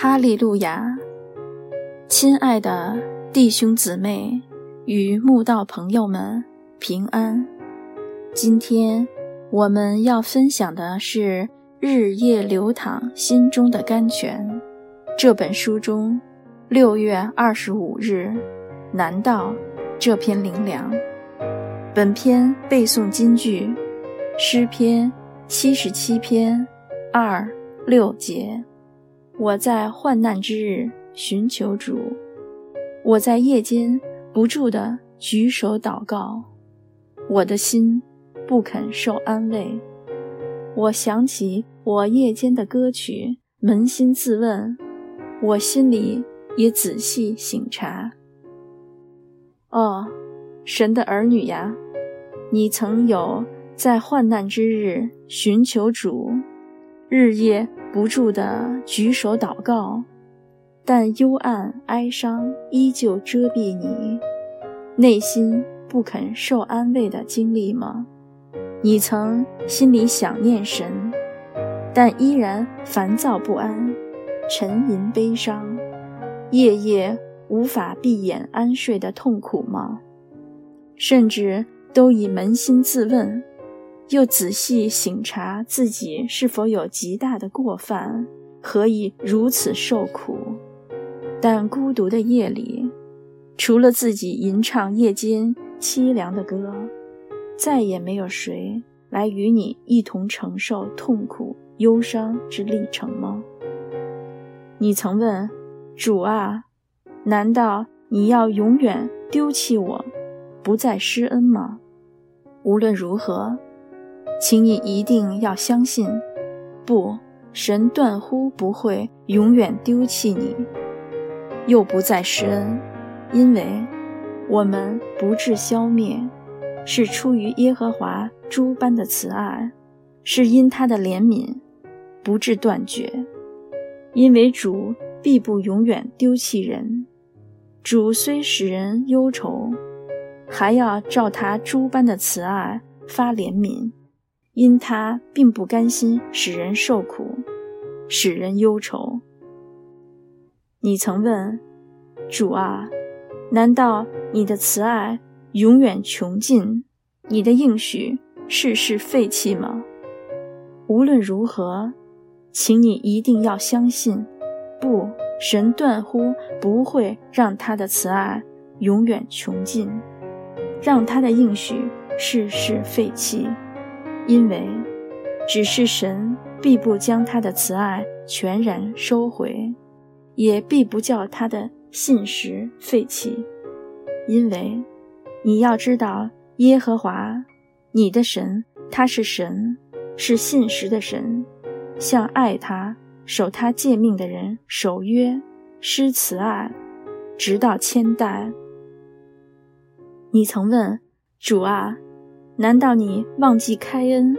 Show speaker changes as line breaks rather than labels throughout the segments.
哈利路亚！亲爱的弟兄姊妹与慕道朋友们，平安！今天我们要分享的是《日夜流淌心中的甘泉》这本书中六月二十五日，难道这篇灵粮？本篇背诵金句：诗篇七十七篇二六节。我在患难之日寻求主，我在夜间不住地举手祷告，我的心不肯受安慰。我想起我夜间的歌曲，扪心自问，我心里也仔细省察。哦，神的儿女呀，你曾有在患难之日寻求主，日夜。不住地举手祷告，但幽暗哀伤依旧遮蔽你，内心不肯受安慰的经历吗？你曾心里想念神，但依然烦躁不安，沉吟悲伤，夜夜无法闭眼安睡的痛苦吗？甚至都已扪心自问。又仔细省察自己是否有极大的过犯，何以如此受苦？但孤独的夜里，除了自己吟唱夜间凄凉的歌，再也没有谁来与你一同承受痛苦忧伤之历程吗？你曾问主啊，难道你要永远丢弃我，不再施恩吗？无论如何。请你一定要相信，不，神断乎不会永远丢弃你，又不再施恩，因为我们不致消灭，是出于耶和华诸般的慈爱，是因他的怜悯，不致断绝。因为主必不永远丢弃人，主虽使人忧愁，还要照他诸般的慈爱发怜悯。因他并不甘心使人受苦，使人忧愁。你曾问主啊，难道你的慈爱永远穷尽，你的应许世事废弃吗？无论如何，请你一定要相信，不，神断乎不会让他的慈爱永远穷尽，让他的应许世事废弃。因为，只是神必不将他的慈爱全然收回，也必不叫他的信实废弃。因为，你要知道，耶和华，你的神，他是神，是信实的神，向爱他、守他诫命的人守约、施慈爱，直到千代。你曾问主啊？难道你忘记开恩，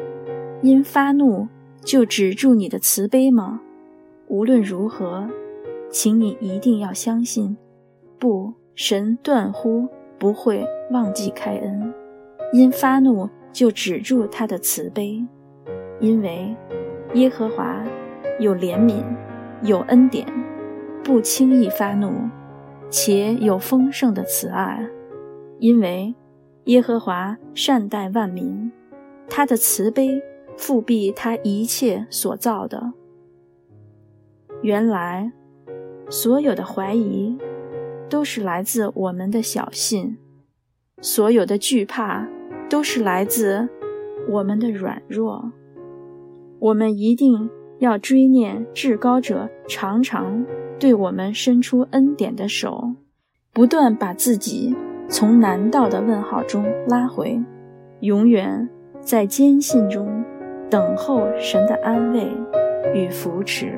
因发怒就止住你的慈悲吗？无论如何，请你一定要相信，不，神断乎不会忘记开恩，因发怒就止住他的慈悲，因为耶和华有怜悯，有恩典，不轻易发怒，且有丰盛的慈爱，因为。耶和华善待万民，他的慈悲复庇他一切所造的。原来，所有的怀疑都是来自我们的小信，所有的惧怕都是来自我们的软弱。我们一定要追念至高者常常对我们伸出恩典的手，不断把自己。从难道的问号中拉回，永远在坚信中等候神的安慰与扶持。